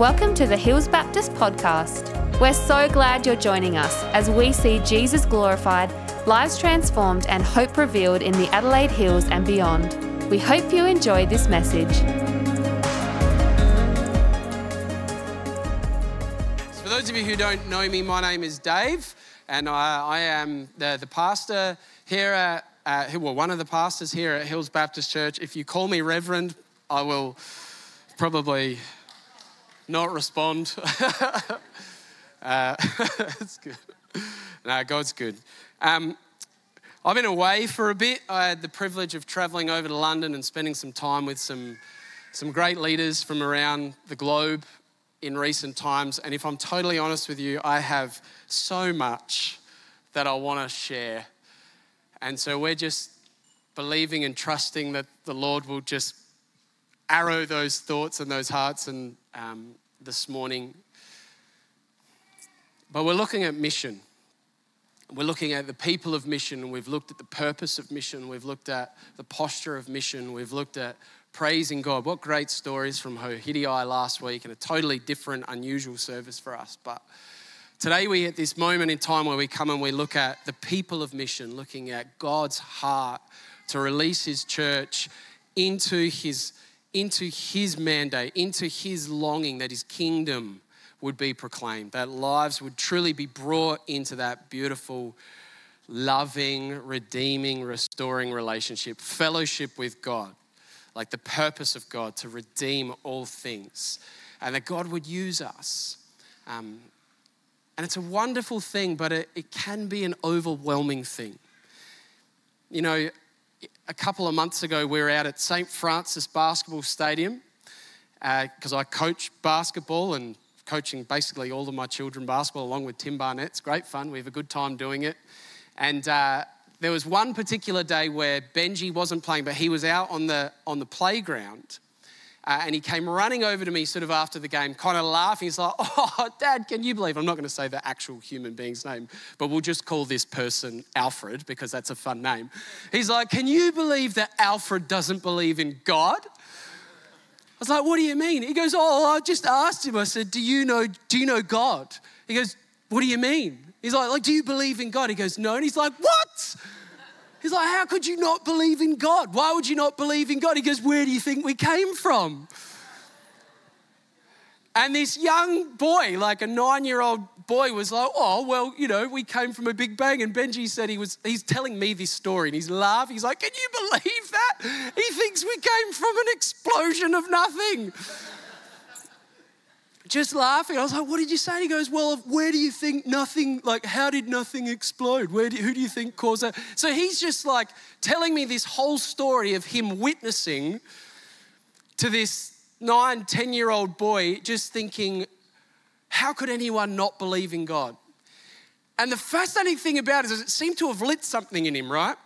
Welcome to the Hills Baptist Podcast. We're so glad you're joining us as we see Jesus glorified, lives transformed, and hope revealed in the Adelaide Hills and beyond. We hope you enjoy this message. For those of you who don't know me, my name is Dave, and I, I am the, the pastor here at, at, well, one of the pastors here at Hills Baptist Church. If you call me Reverend, I will probably not respond. uh, it's good. No, God's good. Um, I've been away for a bit. I had the privilege of traveling over to London and spending some time with some, some great leaders from around the globe in recent times. And if I'm totally honest with you, I have so much that I want to share. And so we're just believing and trusting that the Lord will just arrow those thoughts and those hearts and um, this morning. But we're looking at mission. We're looking at the people of mission. We've looked at the purpose of mission. We've looked at the posture of mission. We've looked at praising God. What great stories from Hohidii last week and a totally different, unusual service for us. But today we at this moment in time where we come and we look at the people of mission, looking at God's heart to release his church into his into his mandate, into his longing that his kingdom would be proclaimed, that lives would truly be brought into that beautiful, loving, redeeming, restoring relationship, fellowship with God, like the purpose of God to redeem all things, and that God would use us. Um, and it's a wonderful thing, but it, it can be an overwhelming thing. You know, a couple of months ago, we were out at St. Francis Basketball Stadium because uh, I coach basketball and coaching basically all of my children basketball along with Tim Barnett. It's great fun. We have a good time doing it. And uh, there was one particular day where Benji wasn't playing, but he was out on the, on the playground uh, and he came running over to me sort of after the game, kind of laughing. He's like, Oh, Dad, can you believe? I'm not going to say the actual human being's name, but we'll just call this person Alfred because that's a fun name. He's like, Can you believe that Alfred doesn't believe in God? I was like, What do you mean? He goes, Oh, I just asked him. I said, Do you know, do you know God? He goes, What do you mean? He's like, like, do you believe in God? He goes, no. And he's like, what? He's like, How could you not believe in God? Why would you not believe in God? He goes, Where do you think we came from? And this young boy, like a nine year old boy, was like, Oh, well, you know, we came from a big bang. And Benji said he was, he's telling me this story and he's laughing. He's like, Can you believe that? He thinks we came from an explosion of nothing just laughing. I was like, what did you say? he goes, well, where do you think nothing, like, how did nothing explode? Where do, who do you think caused that? So he's just like telling me this whole story of him witnessing to this nine, 10 year old boy, just thinking, how could anyone not believe in God? And the fascinating thing about it is it seemed to have lit something in him, right?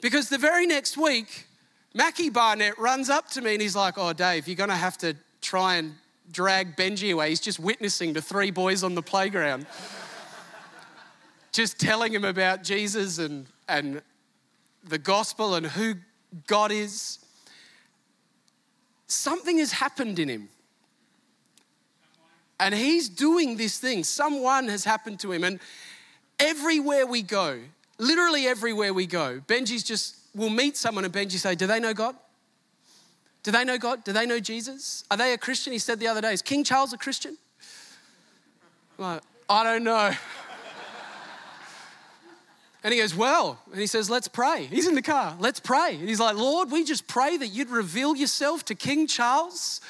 Because the very next week, Mackie Barnett runs up to me and he's like, oh, Dave, you're going to have to try and drag Benji away. He's just witnessing to three boys on the playground, just telling him about Jesus and, and the gospel and who God is. Something has happened in him. And he's doing this thing. Someone has happened to him. And everywhere we go, literally everywhere we go, Benji's just, we'll meet someone and Benji say, Do they know God? Do they know God? Do they know Jesus? Are they a Christian? He said the other day, is King Charles a Christian? Like, I don't know. And he goes, Well, and he says, Let's pray. He's in the car, let's pray. And he's like, Lord, we just pray that you'd reveal yourself to King Charles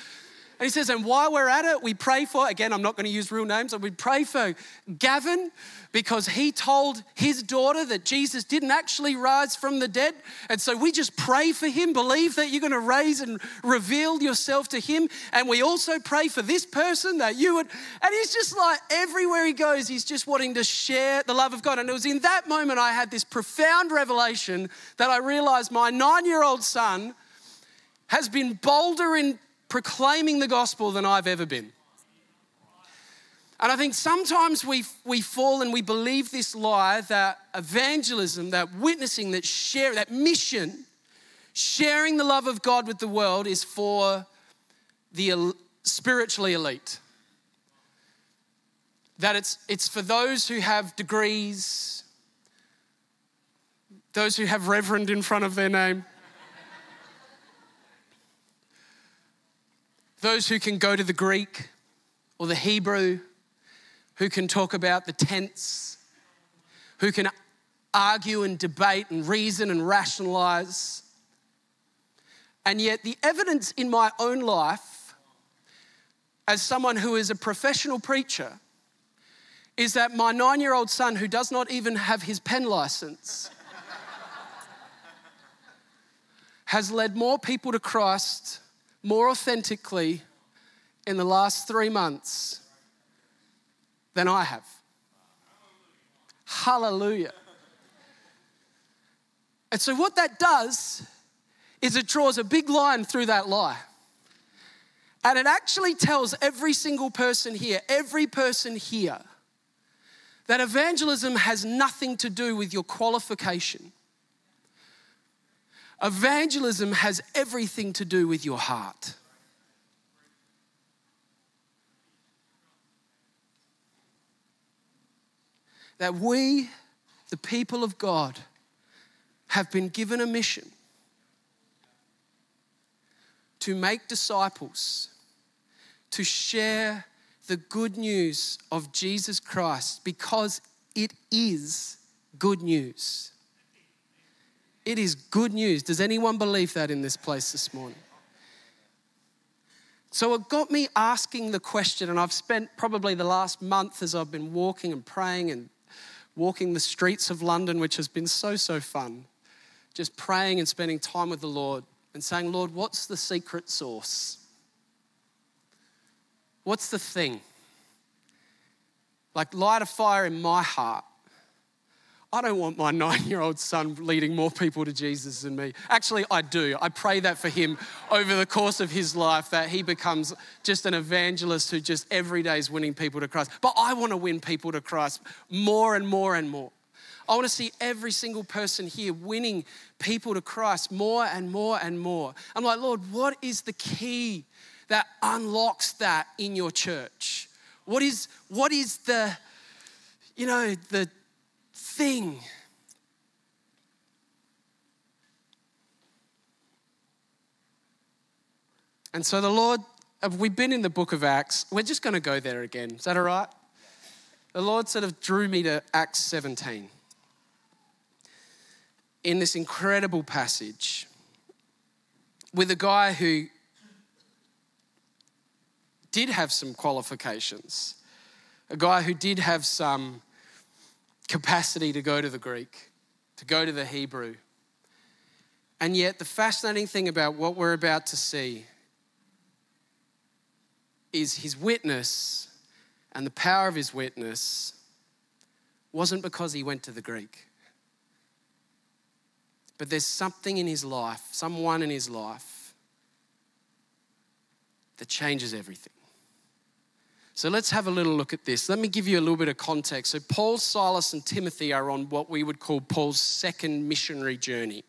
and he says, and while we're at it, we pray for, again, I'm not going to use real names, we pray for Gavin because he told his daughter that Jesus didn't actually rise from the dead. And so we just pray for him, believe that you're going to raise and reveal yourself to him. And we also pray for this person that you would. And he's just like, everywhere he goes, he's just wanting to share the love of God. And it was in that moment I had this profound revelation that I realized my nine year old son has been bolder in proclaiming the gospel than I've ever been. And I think sometimes we, we fall and we believe this lie that evangelism, that witnessing, that share, that mission, sharing the love of God with the world is for the spiritually elite. that it's, it's for those who have degrees, those who have reverend in front of their name, those who can go to the Greek or the Hebrew, who can talk about the tense, who can argue and debate and reason and rationalize. And yet, the evidence in my own life, as someone who is a professional preacher, is that my nine year old son, who does not even have his pen license, has led more people to Christ more authentically in the last three months than I have. Hallelujah. And so, what that does is it draws a big line through that lie. And it actually tells every single person here, every person here, that evangelism has nothing to do with your qualification. Evangelism has everything to do with your heart. That we, the people of God, have been given a mission to make disciples, to share the good news of Jesus Christ because it is good news. It is good news. Does anyone believe that in this place this morning? So it got me asking the question, and I've spent probably the last month as I've been walking and praying and walking the streets of London, which has been so, so fun, just praying and spending time with the Lord and saying, Lord, what's the secret sauce? What's the thing? Like, light a fire in my heart. I don't want my nine year old son leading more people to Jesus than me. Actually, I do. I pray that for him over the course of his life, that he becomes just an evangelist who just every day is winning people to Christ. But I want to win people to Christ more and more and more. I want to see every single person here winning people to Christ more and more and more. I'm like, Lord, what is the key that unlocks that in your church? What is, what is the, you know, the thing? And so the Lord, we've been in the book of Acts. We're just going to go there again. Is that all right? The Lord sort of drew me to Acts 17 in this incredible passage with a guy who did have some qualifications, a guy who did have some capacity to go to the Greek, to go to the Hebrew. And yet, the fascinating thing about what we're about to see is his witness and the power of his witness wasn't because he went to the Greek. But there's something in his life, someone in his life, that changes everything. So let's have a little look at this. Let me give you a little bit of context. So, Paul, Silas, and Timothy are on what we would call Paul's second missionary journey,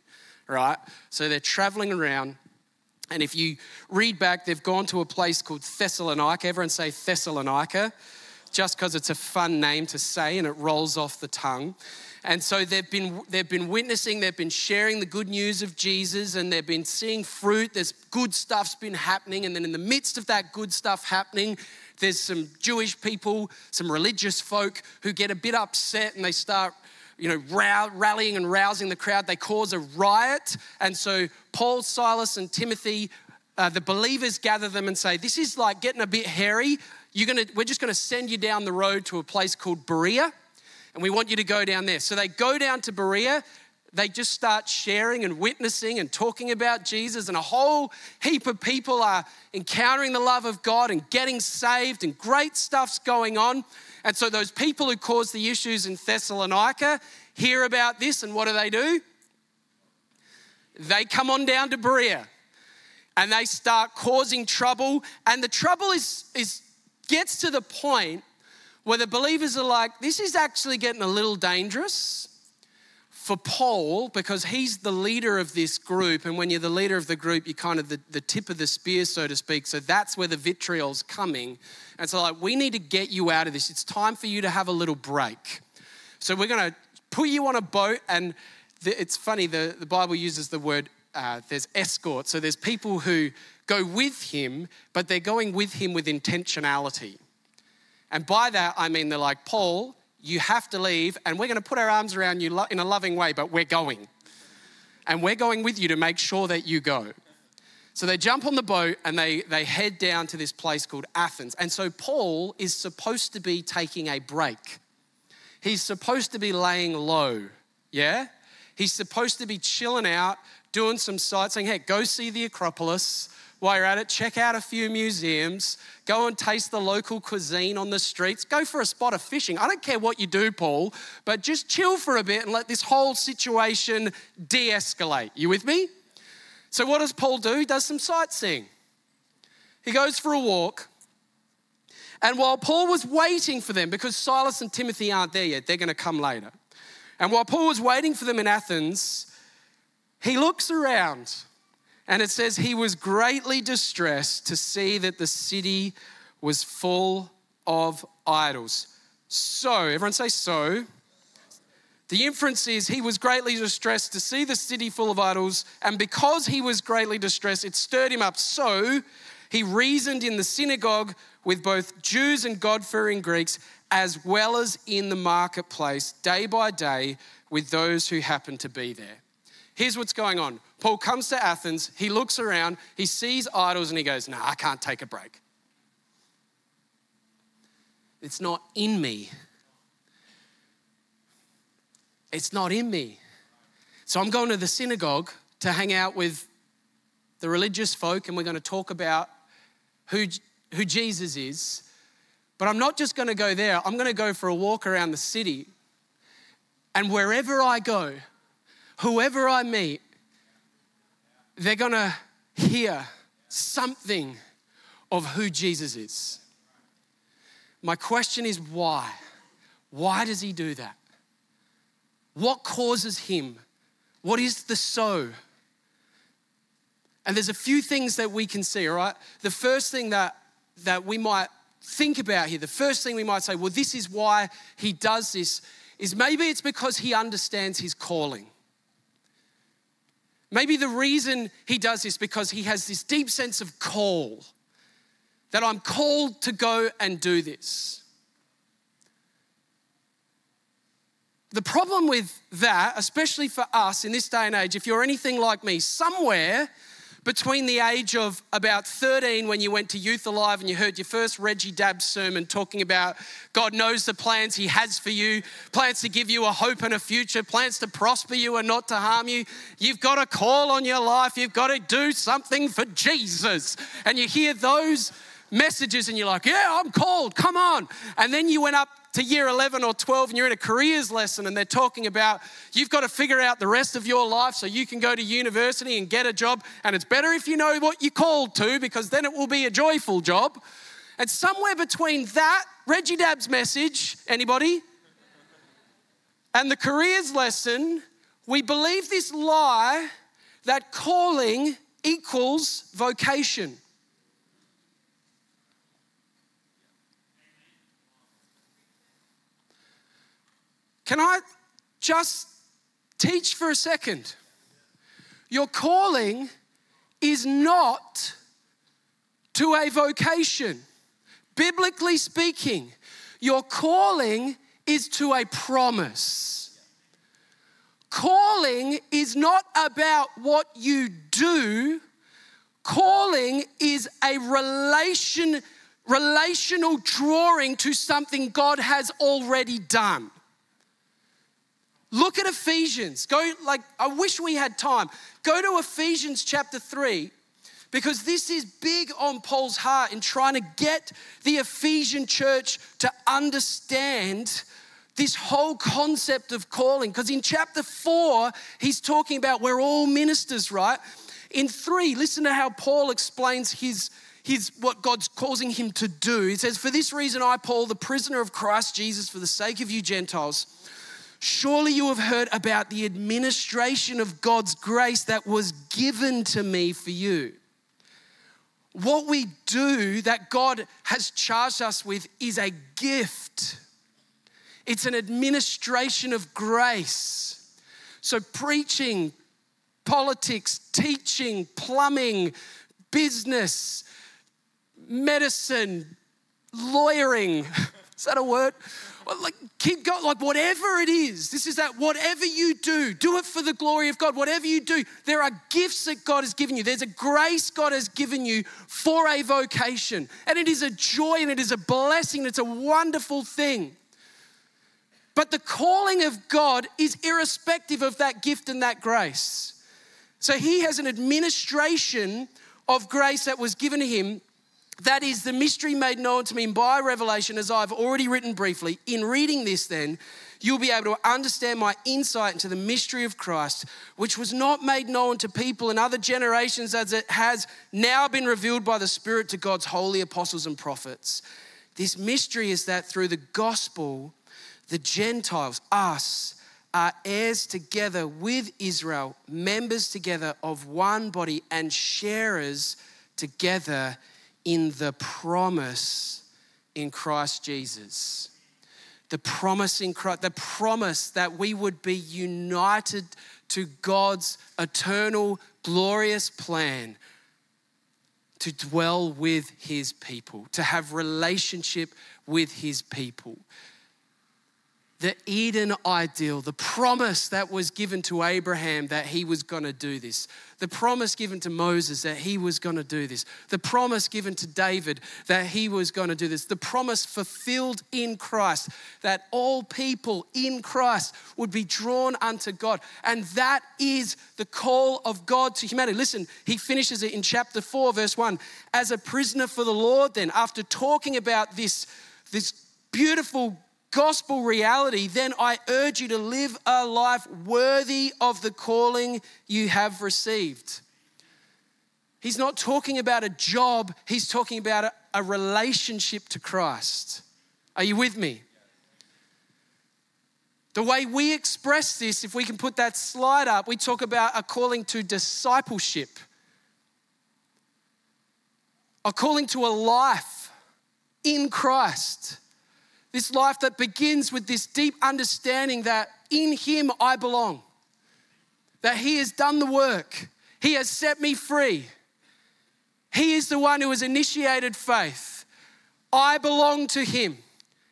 right? So they're traveling around. And if you read back, they've gone to a place called Thessalonica. Everyone say Thessalonica, just because it's a fun name to say and it rolls off the tongue. And so they've been, they've been witnessing, they've been sharing the good news of Jesus, and they've been seeing fruit. There's good stuff's been happening. And then in the midst of that good stuff happening, there's some Jewish people, some religious folk who get a bit upset and they start you know, rallying and rousing the crowd. They cause a riot. And so Paul, Silas, and Timothy, uh, the believers gather them and say, This is like getting a bit hairy. You're gonna, we're just going to send you down the road to a place called Berea and we want you to go down there. So they go down to Berea. They just start sharing and witnessing and talking about Jesus, and a whole heap of people are encountering the love of God and getting saved, and great stuff's going on. And so, those people who caused the issues in Thessalonica hear about this, and what do they do? They come on down to Berea and they start causing trouble. And the trouble is, is gets to the point where the believers are like, this is actually getting a little dangerous. for Paul, because he's the leader of this group, and when you're the leader of the group, you're kind of the, the tip of the spear, so to speak. So that's where the vitriol's coming. And so, like, we need to get you out of this. It's time for you to have a little break. So we're going to put you on a boat, and the, it's funny, the, the Bible uses the word uh, there's escort. So there's people who go with him, but they're going with him with intentionality. And by that, I mean they're like, Paul, you have to leave, and we're going to put our arms around you in a loving way, but we're going. And we're going with you to make sure that you go. So they jump on the boat and they, they head down to this place called Athens. And so Paul is supposed to be taking a break. He's supposed to be laying low, yeah? He's supposed to be chilling out, doing some sightseeing. Hey, go see the Acropolis, while you're at it, check out a few museums, go and taste the local cuisine on the streets, go for a spot of fishing. I don't care what you do, Paul, but just chill for a bit and let this whole situation de escalate. You with me? So, what does Paul do? He does some sightseeing. He goes for a walk. And while Paul was waiting for them, because Silas and Timothy aren't there yet, they're going to come later. And while Paul was waiting for them in Athens, he looks around and it says, He was greatly distressed to see that the city was full of idols. So, everyone say, so. The inference is he was greatly distressed to see the city full of idols, and because he was greatly distressed, it stirred him up. So he reasoned in the synagogue with both Jews and God fearing Greeks, as well as in the marketplace, day by day, with those who happened to be there. Here's what's going on Paul comes to Athens, he looks around, he sees idols, and he goes, Nah, I can't take a break. It's not in me. It's not in me. So I'm going to the synagogue to hang out with the religious folk, and we're going to talk about who, who Jesus is. But I'm not just going to go there, I'm going to go for a walk around the city. And wherever I go, whoever I meet, they're going to hear something of who Jesus is. My question is why? Why does he do that? What causes him? What is the so? And there's a few things that we can see, all right? The first thing that, that we might think about here, the first thing we might say, well, this is why he does this, is maybe it's because he understands his calling. Maybe the reason he does this because he has this deep sense of call that I'm called to go and do this. The problem with that, especially for us in this day and age, if you're anything like me, somewhere between the age of about 13 when you went to Youth Alive and you heard your first Reggie Dabbs sermon talking about God knows the plans He has for you, plans to give you a hope and a future, plans to prosper you and not to harm you. You've got a call on your life, you've got to do something for Jesus. And you hear those messages and you're like, yeah, I'm called, come on. And then you went up to year 11 or 12 and you're in a careers lesson and they're talking about you've got to figure out the rest of your life so you can go to university and get a job. And it's better if you know what you're called to because then it will be a joyful job. And somewhere between that, Reggie Dabbs' message, anybody? And the careers lesson, we believe this lie that calling equals vocation. Can I just teach for a second? Your calling is not to a vocation. Biblically speaking, your calling is to a promise. Calling is not about what you do. Calling is a relation, relational drawing to something God has already done. Look at Ephesians. Go, like, I wish we had time. Go to Ephesians chapter 3, because this is big on Paul's heart in trying to get the Ephesian church to understand this whole concept of calling. Because in chapter 4, he's talking about we're all ministers, right? In 3, listen to how Paul explains his his what God's causing him to do. He says, For this reason, I, Paul, the prisoner of Christ Jesus, for the sake of you Gentiles, Surely you have heard about the administration of God's grace that was given to me for you. What we do that God has charged us with is a gift. It's an administration of grace. So, preaching, politics, teaching, plumbing, business, medicine, lawyering. Is that a word? Like, keep going, like, whatever it is, this is that whatever you do, do it for the glory of God. Whatever you do, there are gifts that God has given you. There's a grace God has given you for a vocation. And it is a joy and it is a blessing. It's a wonderful thing. But the calling of God is irrespective of that gift and that grace. So he has an administration of grace that was given to him that is the mystery made known to me by revelation, as I've already written briefly. In reading this, then, you'll be able to understand my insight into the mystery of Christ, which was not made known to people in other generations as it has now been revealed by the Spirit to God's holy apostles and prophets. This mystery is that through the gospel, the Gentiles, us, are heirs together with Israel, members together of one body, and sharers together in the promise in Christ Jesus. The promise in Christ, the promise that we would be united to God's eternal, glorious plan to dwell with his people, to have relationship with his people the Eden ideal, the promise that was given to Abraham that he was going to do this, the promise given to Moses that he was going to do this, the promise given to David that he was going to do this, the promise fulfilled in Christ that all people in Christ would be drawn unto God. And that is the call of God to humanity. Listen, he finishes it in chapter 4, verse 1. As a prisoner for the Lord, then, after talking about this, this beautiful gospel reality, then I urge you to live a life worthy of the calling you have received. He's not talking about a job, he's talking about a, a relationship to Christ. Are you with me? The way we express this, if we can put that slide up, we talk about a calling to discipleship, a calling to a life in Christ. This life that begins with this deep understanding that in Him I belong, that He has done the work, He has set me free. He is the one who has initiated faith. I belong to Him.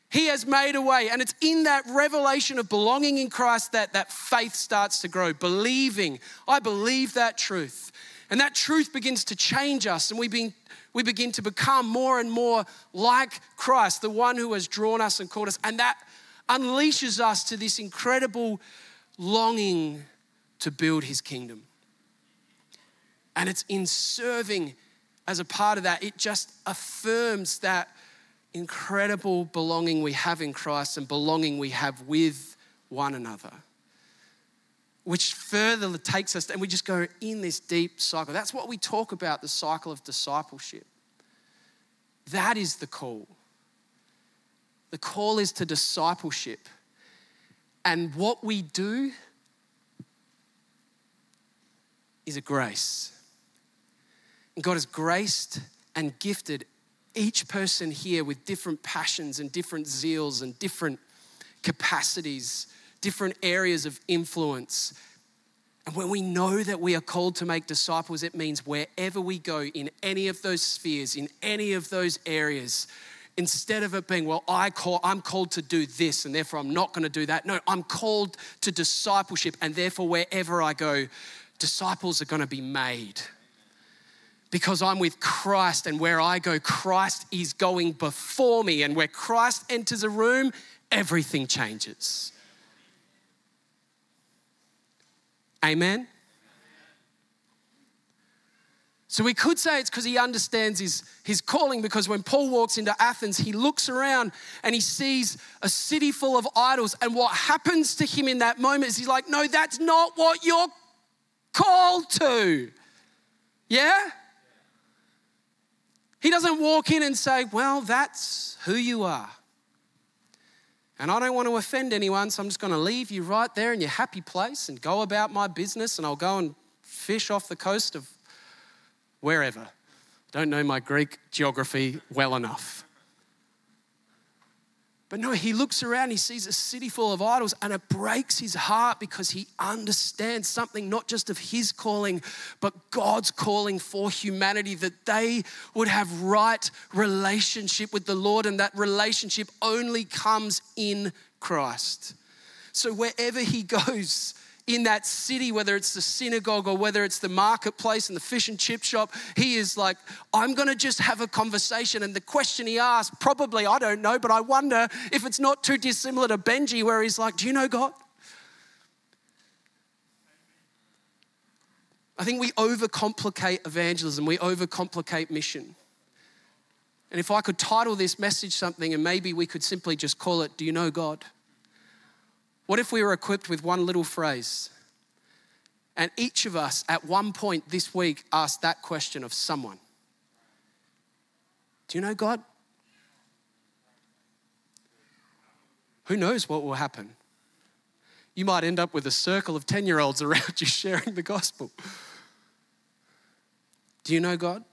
He has made a way. And it's in that revelation of belonging in Christ that that faith starts to grow. Believing, I believe that truth. And that truth begins to change us, and we begin we begin to become more and more like Christ, the one who has drawn us and called us. And that unleashes us to this incredible longing to build his kingdom. And it's in serving as a part of that, it just affirms that incredible belonging we have in Christ and belonging we have with one another which further takes us, and we just go in this deep cycle. That's what we talk about the cycle of discipleship. That is the call. The call is to discipleship. And what we do is a grace. And God has graced and gifted each person here with different passions and different zeals and different capacities different areas of influence. And when we know that we are called to make disciples, it means wherever we go in any of those spheres, in any of those areas, instead of it being, well, I call, I'm called to do this and therefore I'm not going to do that. No, I'm called to discipleship and therefore wherever I go, disciples are going to be made. Because I'm with Christ and where I go, Christ is going before me. And where Christ enters a room, everything changes. Amen? So we could say it's because he understands his, his calling, because when Paul walks into Athens, he looks around and he sees a city full of idols. And what happens to him in that moment is he's like, no, that's not what you're called to. Yeah? He doesn't walk in and say, well, that's who you are. And I don't want to offend anyone, so I'm just going to leave you right there in your happy place and go about my business, and I'll go and fish off the coast of wherever. Don't know my Greek geography well enough. But no, he looks around, he sees a city full of idols, and it breaks his heart because he understands something not just of his calling, but God's calling for humanity that they would have right relationship with the Lord, and that relationship only comes in Christ. So wherever he goes, in that city, whether it's the synagogue or whether it's the marketplace and the fish and chip shop, he is like, I'm gonna just have a conversation. And the question he asked, probably, I don't know, but I wonder if it's not too dissimilar to Benji, where he's like, Do you know God? I think we overcomplicate evangelism, we overcomplicate mission. And if I could title this message something and maybe we could simply just call it, Do you know God? What if we were equipped with one little phrase? And each of us at one point this week asked that question of someone Do you know God? Who knows what will happen? You might end up with a circle of 10 year olds around you sharing the gospel. Do you know God?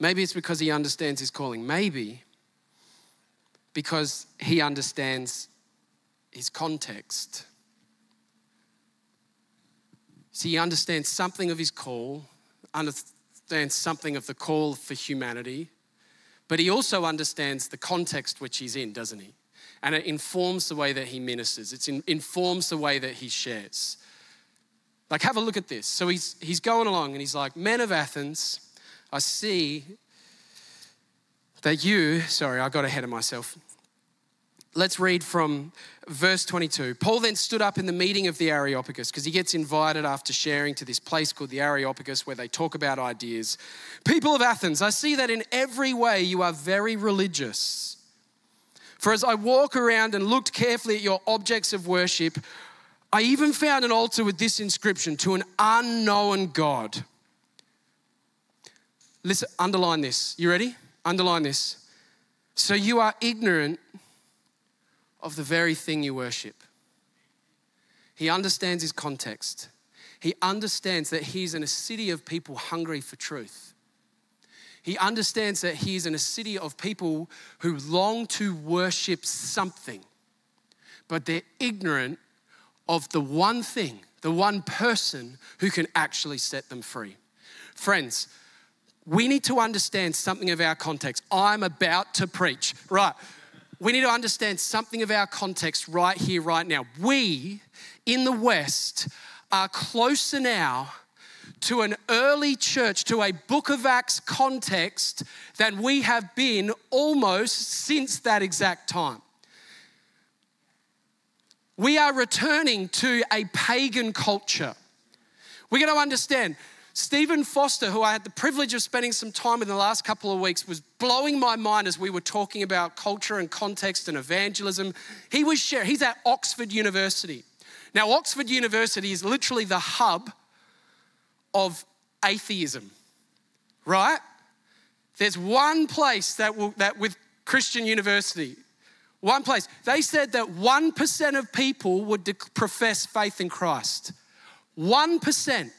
Maybe it's because he understands his calling. Maybe because he understands his context. See, he understands something of his call, understands something of the call for humanity, but he also understands the context which he's in, doesn't he? And it informs the way that he ministers, it in, informs the way that he shares. Like, have a look at this. So he's, he's going along and he's like, Men of Athens, I see that you, sorry, I got ahead of myself. Let's read from verse 22. Paul then stood up in the meeting of the Areopagus because he gets invited after sharing to this place called the Areopagus where they talk about ideas. People of Athens, I see that in every way you are very religious. For as I walk around and looked carefully at your objects of worship, I even found an altar with this inscription to an unknown God. Listen, underline this. You ready? Underline this. So you are ignorant of the very thing you worship. He understands his context. He understands that he's in a city of people hungry for truth. He understands that he's in a city of people who long to worship something, but they're ignorant of the one thing, the one person who can actually set them free. Friends, we need to understand something of our context. I'm about to preach. Right we need to understand something of our context right here, right now. We in the West are closer now to an early church, to a book of Acts context than we have been almost since that exact time. We are returning to a pagan culture. We're going to understand Stephen Foster, who I had the privilege of spending some time with in the last couple of weeks, was blowing my mind as we were talking about culture and context and evangelism. He was sharing, he's at Oxford University. Now, Oxford University is literally the hub of atheism, right? There's one place that will, that with Christian University, one place. They said that 1% of people would profess faith in Christ. 1%.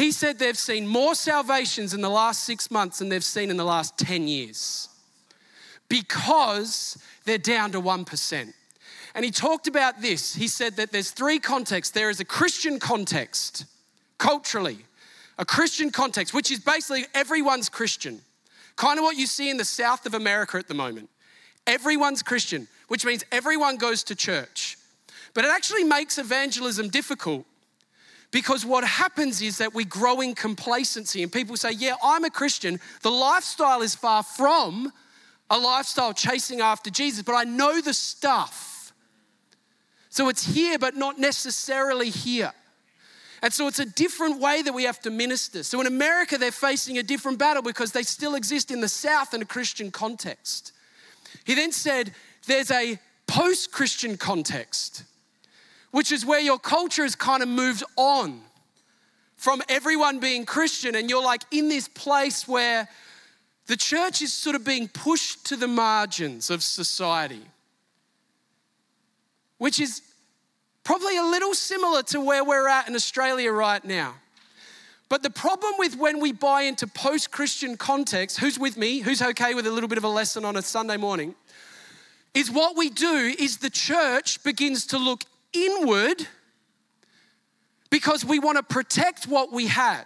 He said they've seen more salvations in the last six months than they've seen in the last 10 years because they're down to 1%. And he talked about this. He said that there's three contexts there is a Christian context, culturally, a Christian context, which is basically everyone's Christian. Kind of what you see in the south of America at the moment. Everyone's Christian, which means everyone goes to church. But it actually makes evangelism difficult because what happens is that we grow in complacency, and people say, Yeah, I'm a Christian. The lifestyle is far from a lifestyle chasing after Jesus, but I know the stuff. So it's here, but not necessarily here. And so it's a different way that we have to minister. So in America, they're facing a different battle because they still exist in the South in a Christian context. He then said, There's a post Christian context which is where your culture has kind of moved on from everyone being Christian, and you're like in this place where the church is sort of being pushed to the margins of society. which is probably a little similar to where we're at in Australia right now. But the problem with when we buy into post Christian context, who's with me? Who's okay with a little bit of a lesson on a Sunday morning? Is what we do is the church begins to look inward because we want to protect what we had.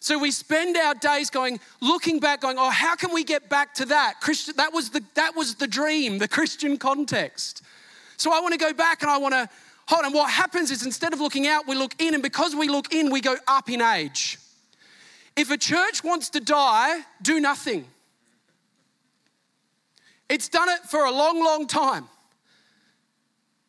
So we spend our days going, looking back, going, oh, how can we get back to that? Christian, that was the that was the dream, the Christian context. So I want to go back and I want to hold on. What happens is instead of looking out, we look in, and because we look in, we go up in age. If a church wants to die, do nothing. It's done it for a long, long time.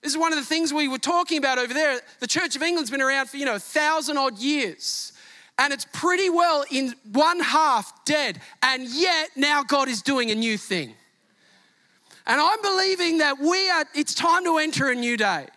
This is one of the things we were talking about over there. The Church of England's been around for, you know, a thousand odd years and it's pretty well in one half dead, and yet now God is doing a new thing. And I'm believing that we are, it's time to enter a new day.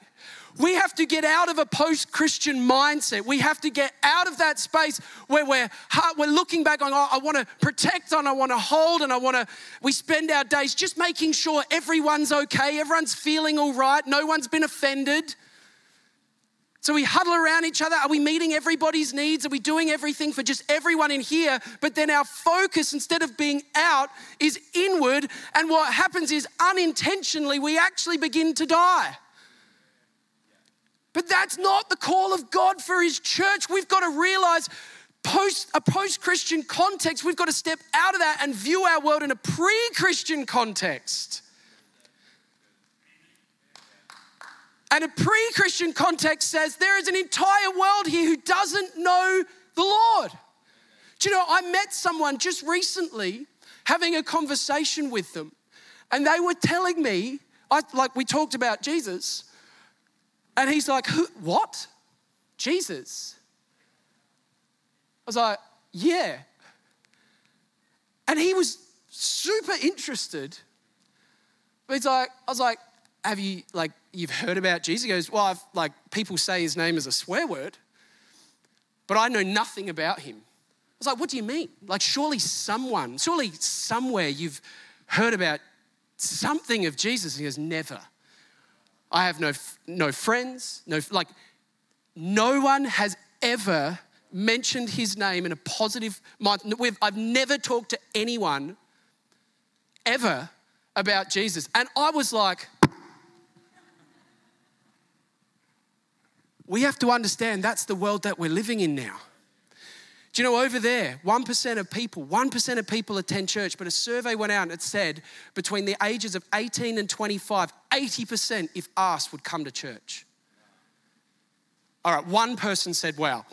We have to get out of a post Christian mindset. We have to get out of that space where we're, we're looking back on, oh, I want to protect and I want to hold and I want to. We spend our days just making sure everyone's okay, everyone's feeling all right, no one's been offended. So we huddle around each other. Are we meeting everybody's needs? Are we doing everything for just everyone in here? But then our focus, instead of being out, is inward. And what happens is unintentionally, we actually begin to die. But that's not the call of God for His church. We've got to realize post a post-Christian context, we've got to step out of that and view our world in a pre-Christian context. And a pre Christian context says there is an entire world here who doesn't know the Lord. Do you know, I met someone just recently having a conversation with them, and they were telling me, I, like we talked about Jesus, and he's like, Who, What? Jesus? I was like, Yeah. And he was super interested. But he's like, I was like, have you, like, you've heard about Jesus? He goes, well, I've, like, people say his name is a swear word, but I know nothing about him. I was like, what do you mean? Like, surely someone, surely somewhere you've heard about something of Jesus. He goes, never. I have no, no friends, no, like, no one has ever mentioned his name in a positive I've never talked to anyone ever about Jesus. And I was like, we have to understand that's the world that we're living in now. Do you know over there, 1% of people, 1% of people attend church, but a survey went out and it said between the ages of 18 and 25, 80% if asked would come to church. All right, one person said, wow.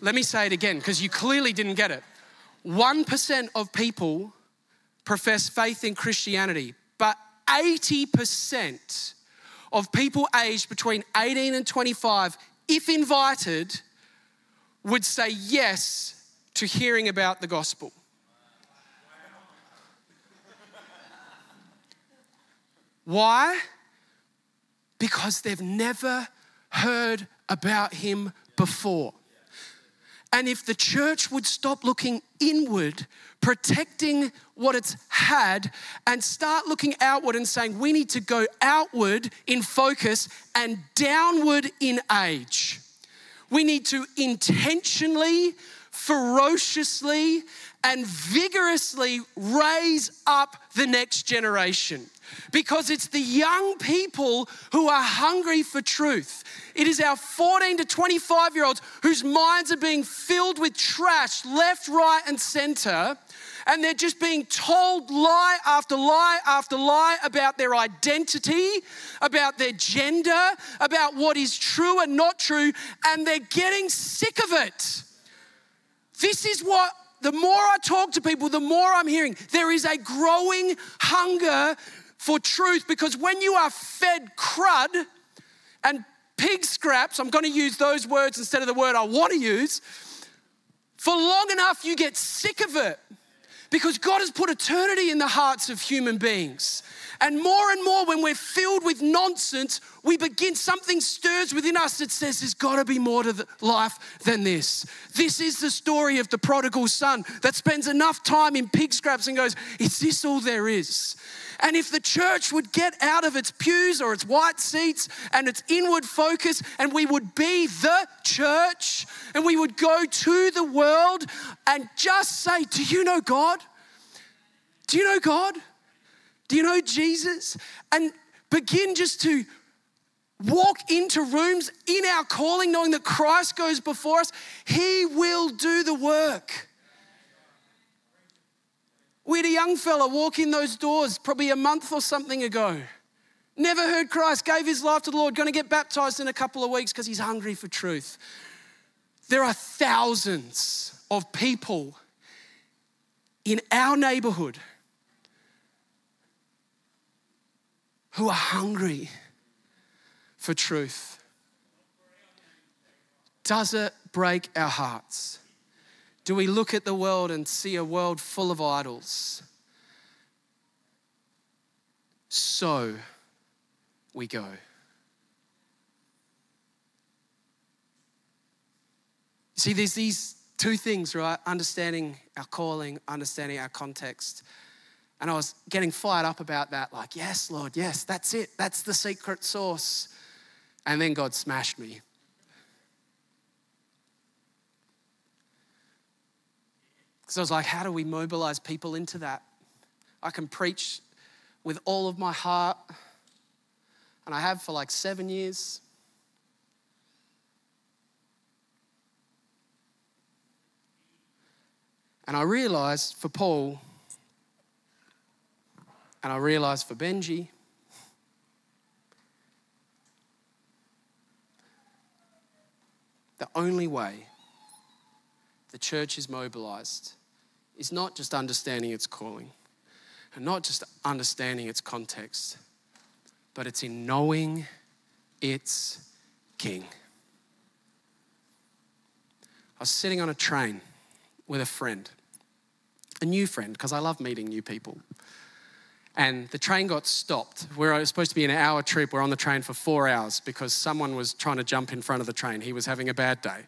Let me say it again because you clearly didn't get it. 1% of people profess faith in Christianity, but 80% of people aged between 18 and 25, if invited, would say yes to hearing about the gospel. Why? Because they've never heard about him before. And if the church would stop looking inward, protecting what it's had, and start looking outward and saying, we need to go outward in focus and downward in age. We need to intentionally, ferociously, and vigorously raise up the next generation because it's the young people who are hungry for truth. It is our 14 to 25 year olds whose minds are being filled with trash left, right, and center. And they're just being told lie after lie after lie about their identity, about their gender, about what is true and not true, and they're getting sick of it. This is what the more I talk to people, the more I'm hearing there is a growing hunger for truth because when you are fed crud and pig scraps, I'm going to use those words instead of the word I want to use, for long enough you get sick of it because God has put eternity in the hearts of human beings. And more and more, when we're filled with nonsense, we begin, something stirs within us that says there's got to be more to life than this. This is the story of the prodigal son that spends enough time in pig scraps and goes, Is this all there is? And if the church would get out of its pews or its white seats and its inward focus, and we would be the church, and we would go to the world and just say, Do you know God? Do you know God? Do you know Jesus? And begin just to walk into rooms in our calling, knowing that Christ goes before us, He will do the work. We had a young fella walk in those doors probably a month or something ago. Never heard Christ, gave his life to the Lord, going to get baptized in a couple of weeks because he's hungry for truth. There are thousands of people in our neighborhood who are hungry for truth. Does it break our hearts? Do we look at the world and see a world full of idols? So we go. See, there's these two things, right? Understanding our calling, understanding our context. And I was getting fired up about that, like, yes, Lord, yes, that's it. That's the secret sauce. And then God smashed me. Because I was like, how do we mobilize people into that? I can preach with all of my heart, and I have for like seven years. And I realized for Paul, and I realized for Benji, the only way the church is mobilized is not just understanding its calling and not just understanding its context, but it's in knowing its king. I was sitting on a train with a friend, a new friend, because I love meeting new people and the train got stopped. We were supposed to be an hour trip. We're on the train for four hours because someone was trying to jump in front of the train. He was having a bad day.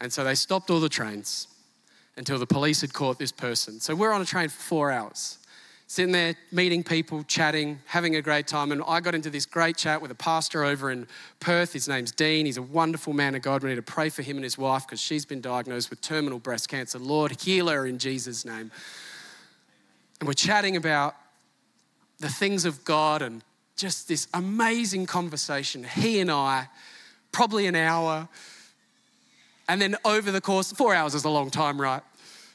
And so they stopped all the trains until the police had caught this person. So we're on a train for four hours, sitting there, meeting people, chatting, having a great time. And I got into this great chat with a pastor over in Perth. His name's Dean. He's a wonderful man of God. We need to pray for him and his wife because she's been diagnosed with terminal breast cancer. Lord, heal her in Jesus' name. And we're chatting about the things of God and just this amazing conversation. He and I, probably an hour. And then over the course, four hours is a long time, right?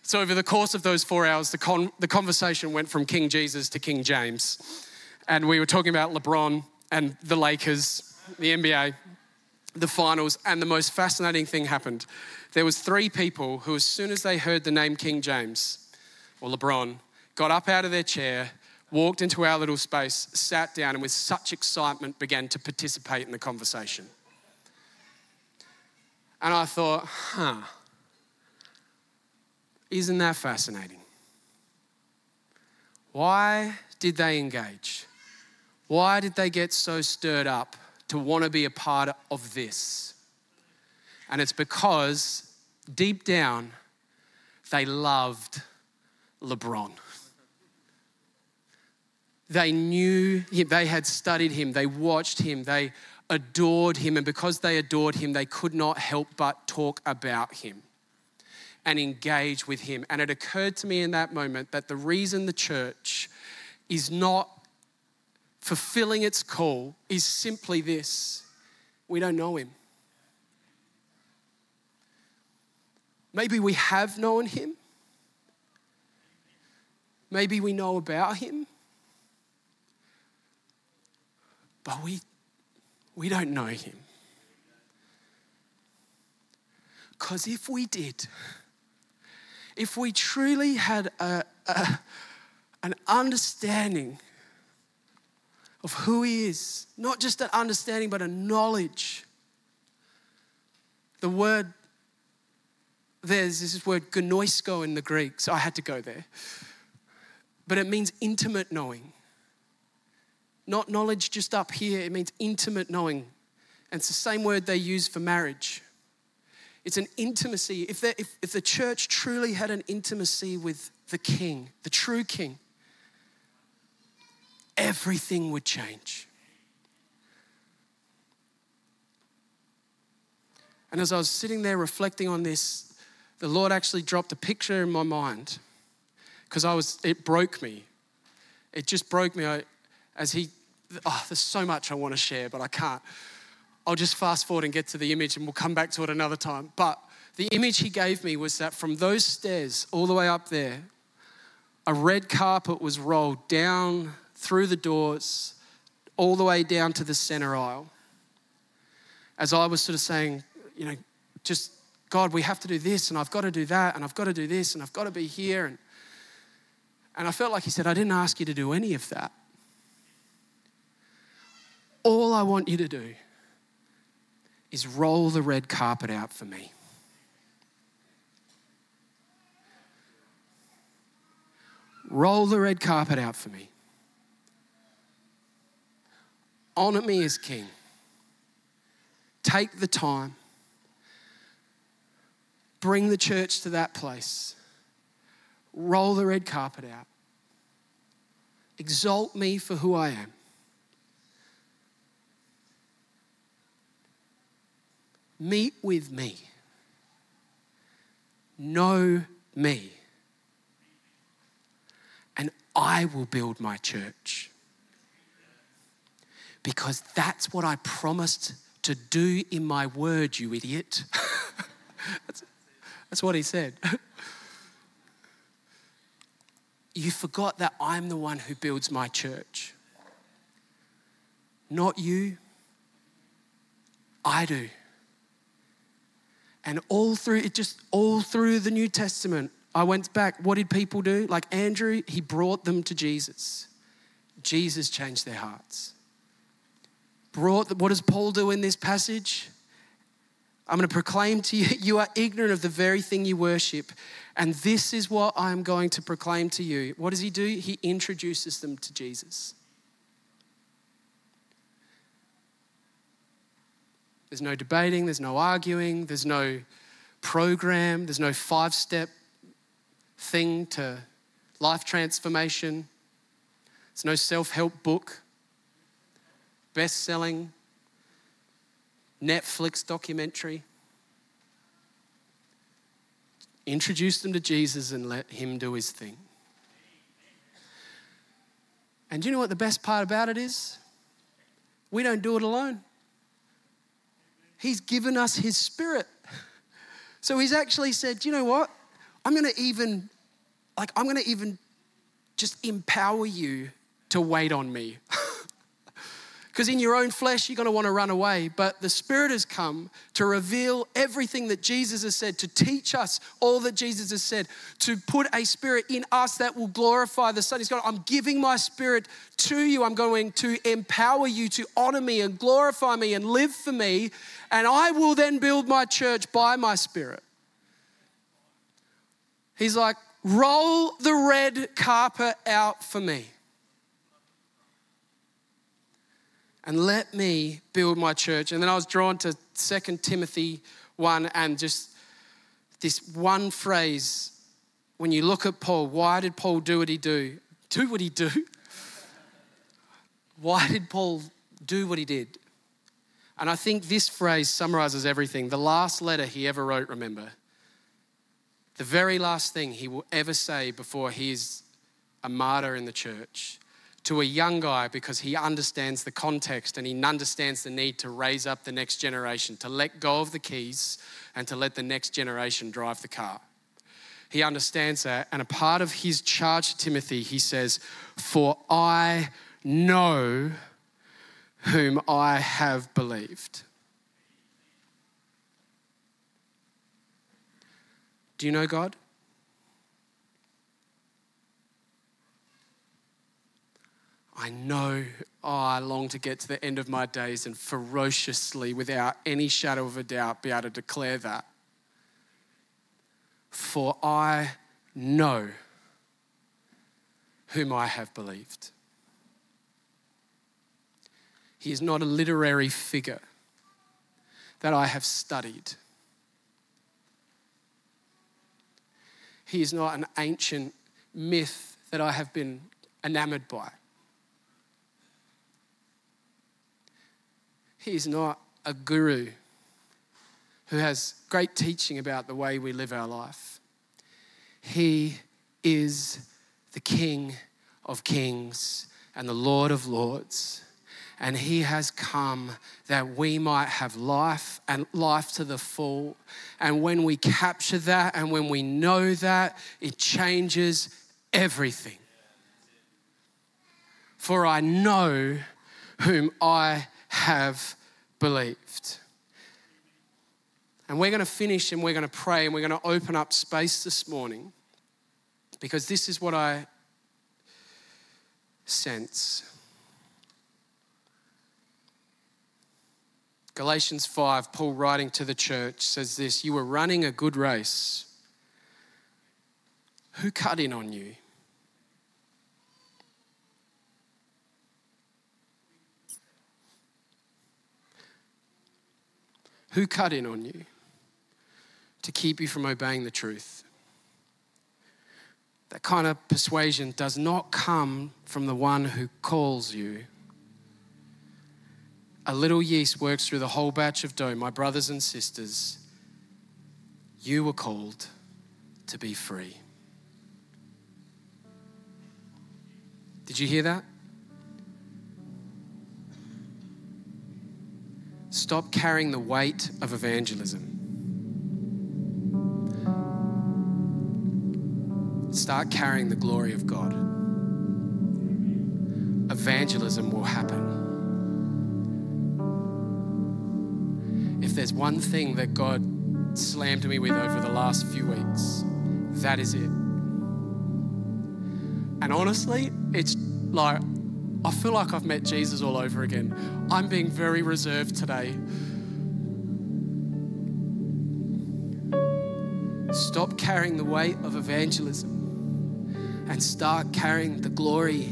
So over the course of those four hours, the, con- the conversation went from King Jesus to King James. And we were talking about LeBron and the Lakers, the NBA, the finals, and the most fascinating thing happened. There was three people who, as soon as they heard the name King James or LeBron, got up out of their chair walked into our little space, sat down, and with such excitement began to participate in the conversation. And I thought, huh, isn't that fascinating? Why did they engage? Why did they get so stirred up to want to be a part of this? And it's because deep down, they loved LeBron. They knew him, they had studied him, they watched him, they adored him, and because they adored him, they could not help but talk about him and engage with him. And it occurred to me in that moment that the reason the church is not fulfilling its call is simply this we don't know him. Maybe we have known him. Maybe we know about him. but we, we don't know him. Because if we did, if we truly had a, a, an understanding of who he is, not just an understanding, but a knowledge, the word there's this word gnosko in the Greek, so I had to go there. But it means intimate knowing. Not knowledge just up here, it means intimate knowing. And it's the same word they use for marriage. It's an intimacy. If, if, if the church truly had an intimacy with the king, the true king, everything would change. And as I was sitting there reflecting on this, the Lord actually dropped a picture in my mind because I was, it broke me. It just broke me. I, as he, oh, there's so much I want to share, but I can't. I'll just fast forward and get to the image and we'll come back to it another time. But the image he gave me was that from those stairs all the way up there, a red carpet was rolled down through the doors, all the way down to the center aisle. As I was sort of saying, you know, just God, we have to do this, and I've got to do that, and I've got to do this, and I've got to be here. And, and I felt like He said, I didn't ask you to do any of that. All I want you to do is roll the red carpet out for me. Roll the red carpet out for me. Honor me as king. Take the time. Bring the church to that place. Roll the red carpet out. Exalt me for who I am. Meet with me. Know me. And I will build my church. Because that's what I promised to do in my word, you idiot. that's, that's what he said. you forgot that I'm the one who builds my church. Not you. I do. And all through it, just all through the New Testament, I went back. What did people do? Like Andrew, he brought them to Jesus. Jesus changed their hearts. Brought, what does Paul do in this passage? I'm going to proclaim to you, you are ignorant of the very thing you worship. And this is what I'm going to proclaim to you. What does he do? He introduces them to Jesus. There's no debating, there's no arguing, there's no program, there's no five step thing to life transformation. There's no self help book, best selling Netflix documentary. Introduce them to Jesus and let him do his thing. And do you know what the best part about it is? We don't do it alone. He's given us His Spirit. So He's actually said, you know what? I'm going to even, like, I'm going to even just empower you to wait on me. Because in your own flesh, you're going to want to run away. But the Spirit has come to reveal everything that Jesus has said, to teach us all that Jesus has said, to put a Spirit in us that will glorify the Son. He's going, I'm giving my Spirit to you. I'm going to empower you to honor me and glorify me and live for me. And I will then build my church by my Spirit. He's like, roll the red carpet out for me. And let me build my church. And then I was drawn to 2 Timothy 1 and just this one phrase. When you look at Paul, why did Paul do what he do? Do what he do? Why did Paul do what he did? And I think this phrase summarizes everything. The last letter he ever wrote, remember, the very last thing he will ever say before he is a martyr in the church to a young guy because he understands the context and he understands the need to raise up the next generation, to let go of the keys and to let the next generation drive the car. He understands that. And a part of his charge to Timothy, he says, For I know whom I have believed. Do you know God? I know, oh, I long to get to the end of my days and ferociously, without any shadow of a doubt, be able to declare that. For I know whom I have believed. He is not a literary figure that I have studied. He is not an ancient myth that I have been enamored by. He is not a guru who has great teaching about the way we live our life. He is the King of kings and the Lord of lords. And he has come that we might have life and life to the full. And when we capture that and when we know that, it changes everything. For I know whom I have believed. And we're going to finish and we're going to pray and we're going to open up space this morning because this is what I sense. Galatians 5, Paul writing to the church says this You were running a good race. Who cut in on you? Who cut in on you to keep you from obeying the truth? That kind of persuasion does not come from the one who calls you. A little yeast works through the whole batch of dough. My brothers and sisters, you were called to be free. Did you hear that? Stop carrying the weight of evangelism. Start carrying the glory of God. Evangelism will happen. If there's one thing that God slammed me with over the last few weeks, that is it. And honestly, it's like I feel like I've met Jesus all over again. I'm being very reserved today. Stop carrying the weight of evangelism and start carrying the glory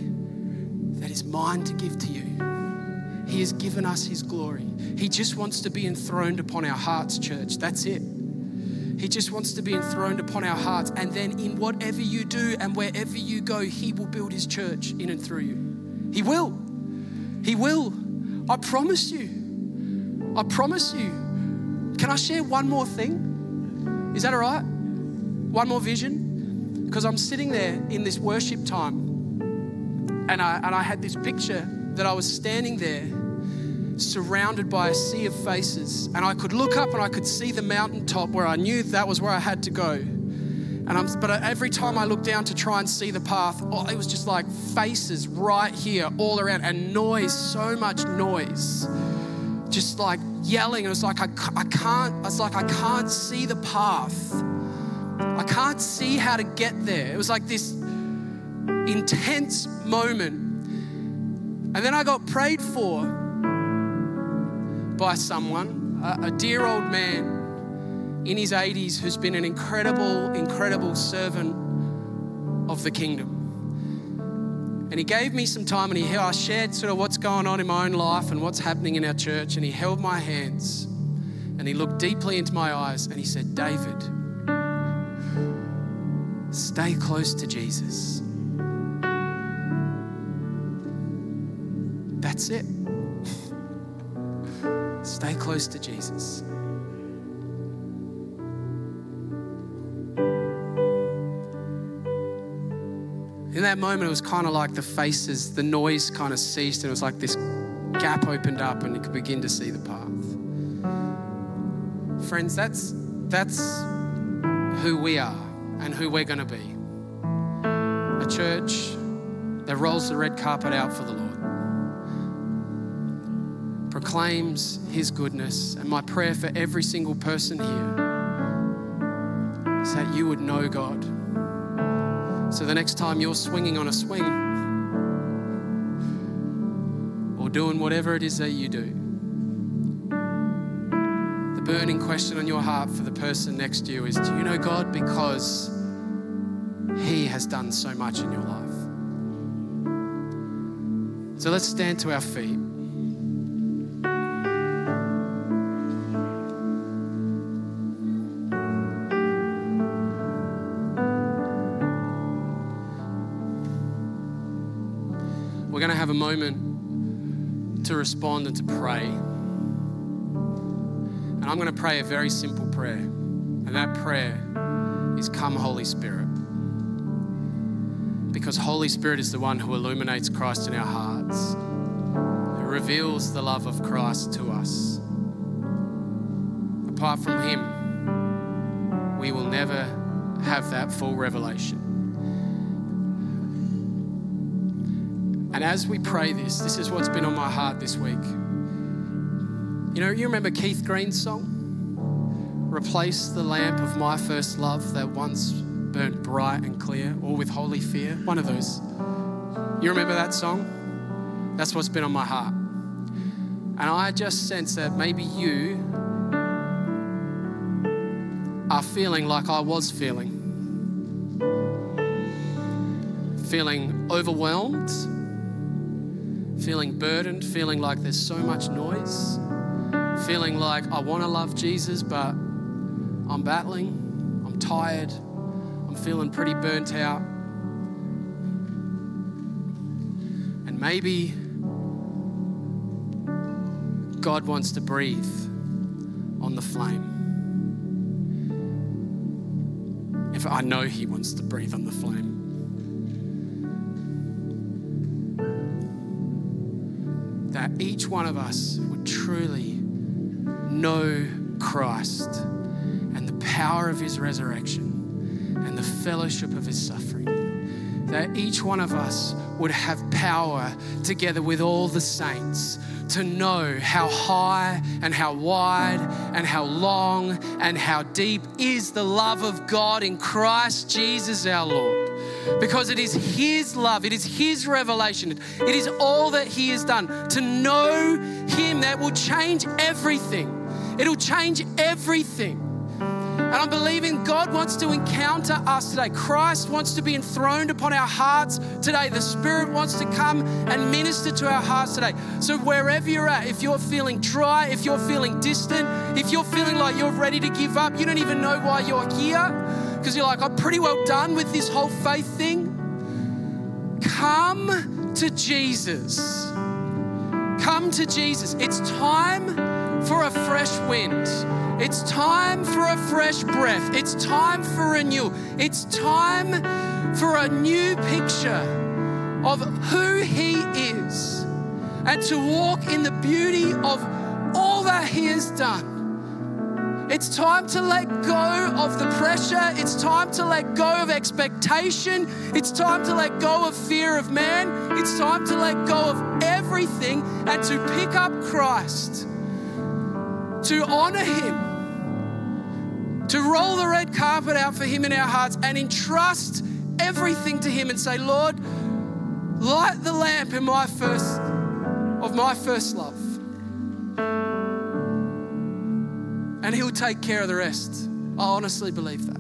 that is mine to give to you. He has given us His glory. He just wants to be enthroned upon our hearts, church. That's it. He just wants to be enthroned upon our hearts. And then, in whatever you do and wherever you go, He will build His church in and through you. He will. He will. I promise you. I promise you. Can I share one more thing? Is that all right? One more vision? Because I'm sitting there in this worship time and I, and I had this picture that I was standing there surrounded by a sea of faces. And I could look up and I could see the mountaintop where I knew that was where I had to go. And I'm, but every time I looked down to try and see the path, oh, it was just like faces right here, all around, and noise, so much noise, just like yelling. It was like I, I can't. I was like I can't see the path. I can't see how to get there. It was like this intense moment, and then I got prayed for by someone, a, a dear old man in his 80s who's been an incredible, incredible servant of the kingdom. And he gave me some time and he, I shared sort of what's going on in my own life and what's happening in our church. And he held my hands and he looked deeply into my eyes and he said, David, stay close to Jesus. That's it. stay close to Jesus. In that moment, it was kind of like the faces, the noise kind of ceased, and it was like this gap opened up, and you could begin to see the path. Friends, that's that's who we are and who we're going to be. A church that rolls the red carpet out for the Lord, proclaims His goodness, and my prayer for every single person here is that you would know God so the next time you're swinging on a swing or doing whatever it is that you do, the burning question on your heart for the person next to you is Do you know God? Because He has done so much in your life. So let's stand to our feet. Have a moment to respond and to pray. And I'm going to pray a very simple prayer. And that prayer is Come, Holy Spirit. Because Holy Spirit is the one who illuminates Christ in our hearts, who reveals the love of Christ to us. Apart from Him, we will never have that full revelation. And as we pray this, this is what's been on my heart this week. You know, you remember Keith Green's song? Replace the lamp of my first love that once burnt bright and clear, or with holy fear. One of those. You remember that song? That's what's been on my heart. And I just sense that maybe you are feeling like I was feeling. Feeling overwhelmed, feeling burdened, feeling like there's so much noise, feeling like I want to love Jesus, but I'm battling, I'm tired, I'm feeling pretty burnt out. And maybe God wants to breathe on the flame. If I know He wants to breathe on the flame. Each one of us would truly know Christ and the power of his resurrection and the fellowship of his suffering. That each one of us would have power together with all the saints to know how high and how wide and how long and how deep is the love of God in Christ Jesus our Lord because it is His love, it is His revelation, it is all that He has done. To know Him that will change everything. It'll change everything. And I'm believing God wants to encounter us today. Christ wants to be enthroned upon our hearts today. The Spirit wants to come and minister to our hearts today. So, wherever you're at, if you're feeling dry, if you're feeling distant, if you're feeling like you're ready to give up, you don't even know why you're here because you're like, I'm pretty well done with this whole faith thing. Come to Jesus. Come to Jesus. It's time for a fresh wind. It's time for a fresh breath. It's time for renewal. It's time for a new picture of who He is and to walk in the beauty of all that He has done. It's time to let go of the pressure. It's time to let go of expectation. It's time to let go of fear of man. It's time to let go of everything and to pick up Christ, to honor Him, to roll the red carpet out for Him in our hearts and entrust everything to Him and say, Lord, light the lamp in my first of my first love. And He'll take care of the rest. I honestly believe that.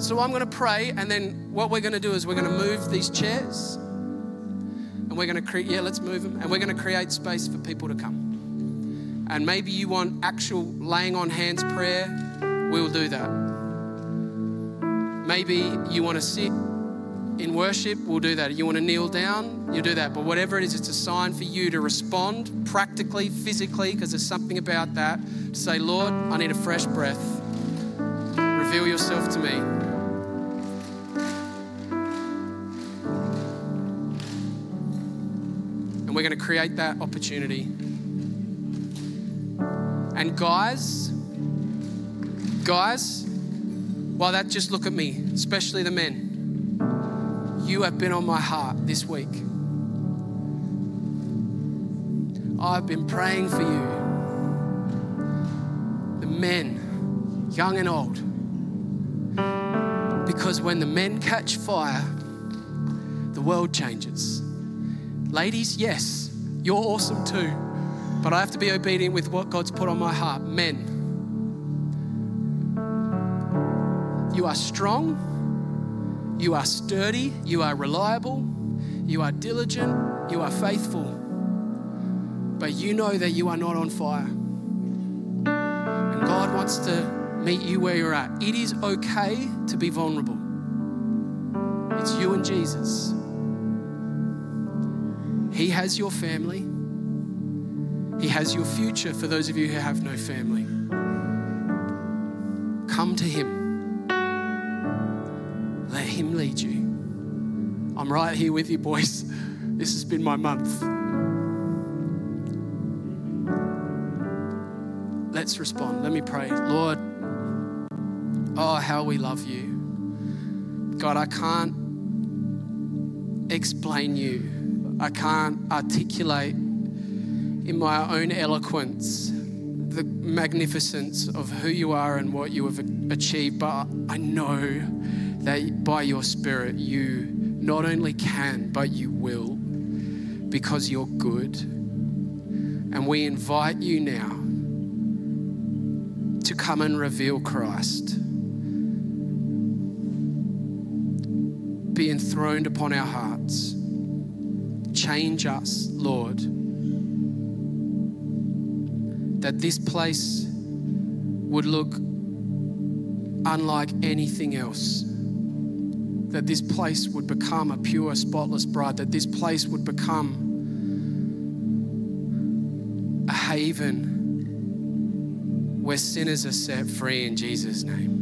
So I'm going to pray, and then what we're going to do is we're going to move these chairs, and we're going to create, yeah, let's move them, and we're going to create space for people to come. And maybe you want actual laying on hands prayer, we'll do that. Maybe you want to sit in worship, we'll do that. You want to kneel down, you do that. But whatever it is, it's a sign for you to respond practically, physically, because there's something about that. To say, Lord, I need a fresh breath. Reveal yourself to me. And we're going to create that opportunity. And guys, guys, while that just look at me, especially the men you have been on my heart this week. I've been praying for you, the men, young and old, because when the men catch fire, the world changes. Ladies, yes, you're awesome too, but I have to be obedient with what God's put on my heart. Men, you are strong you are sturdy, you are reliable, you are diligent, you are faithful. But you know that you are not on fire. And God wants to meet you where you're at. It is okay to be vulnerable. It's you and Jesus. He has your family, He has your future for those of you who have no family. Come to Him. I'm right here with you, boys. This has been my month. Let's respond. Let me pray. Lord, oh, how we love you. God, I can't explain you, I can't articulate in my own eloquence the magnificence of who you are and what you have achieved, but I know that by your Spirit, you not only can, but you will because you're good. And we invite you now to come and reveal Christ. Be enthroned upon our hearts. Change us, Lord. That this place would look unlike anything else that this place would become a pure, spotless bride, that this place would become a haven where sinners are set free in Jesus' name.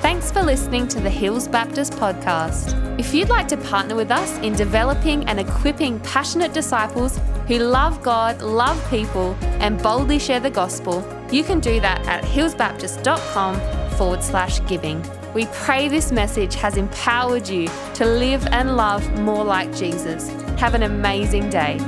Thanks for listening to the Hills Baptist podcast. If you'd like to partner with us in developing and equipping passionate disciples who love God, love people, and boldly share the gospel, you can do that at hillsbaptist.com forward slash giving. We pray this message has empowered you to live and love more like Jesus. Have an amazing day.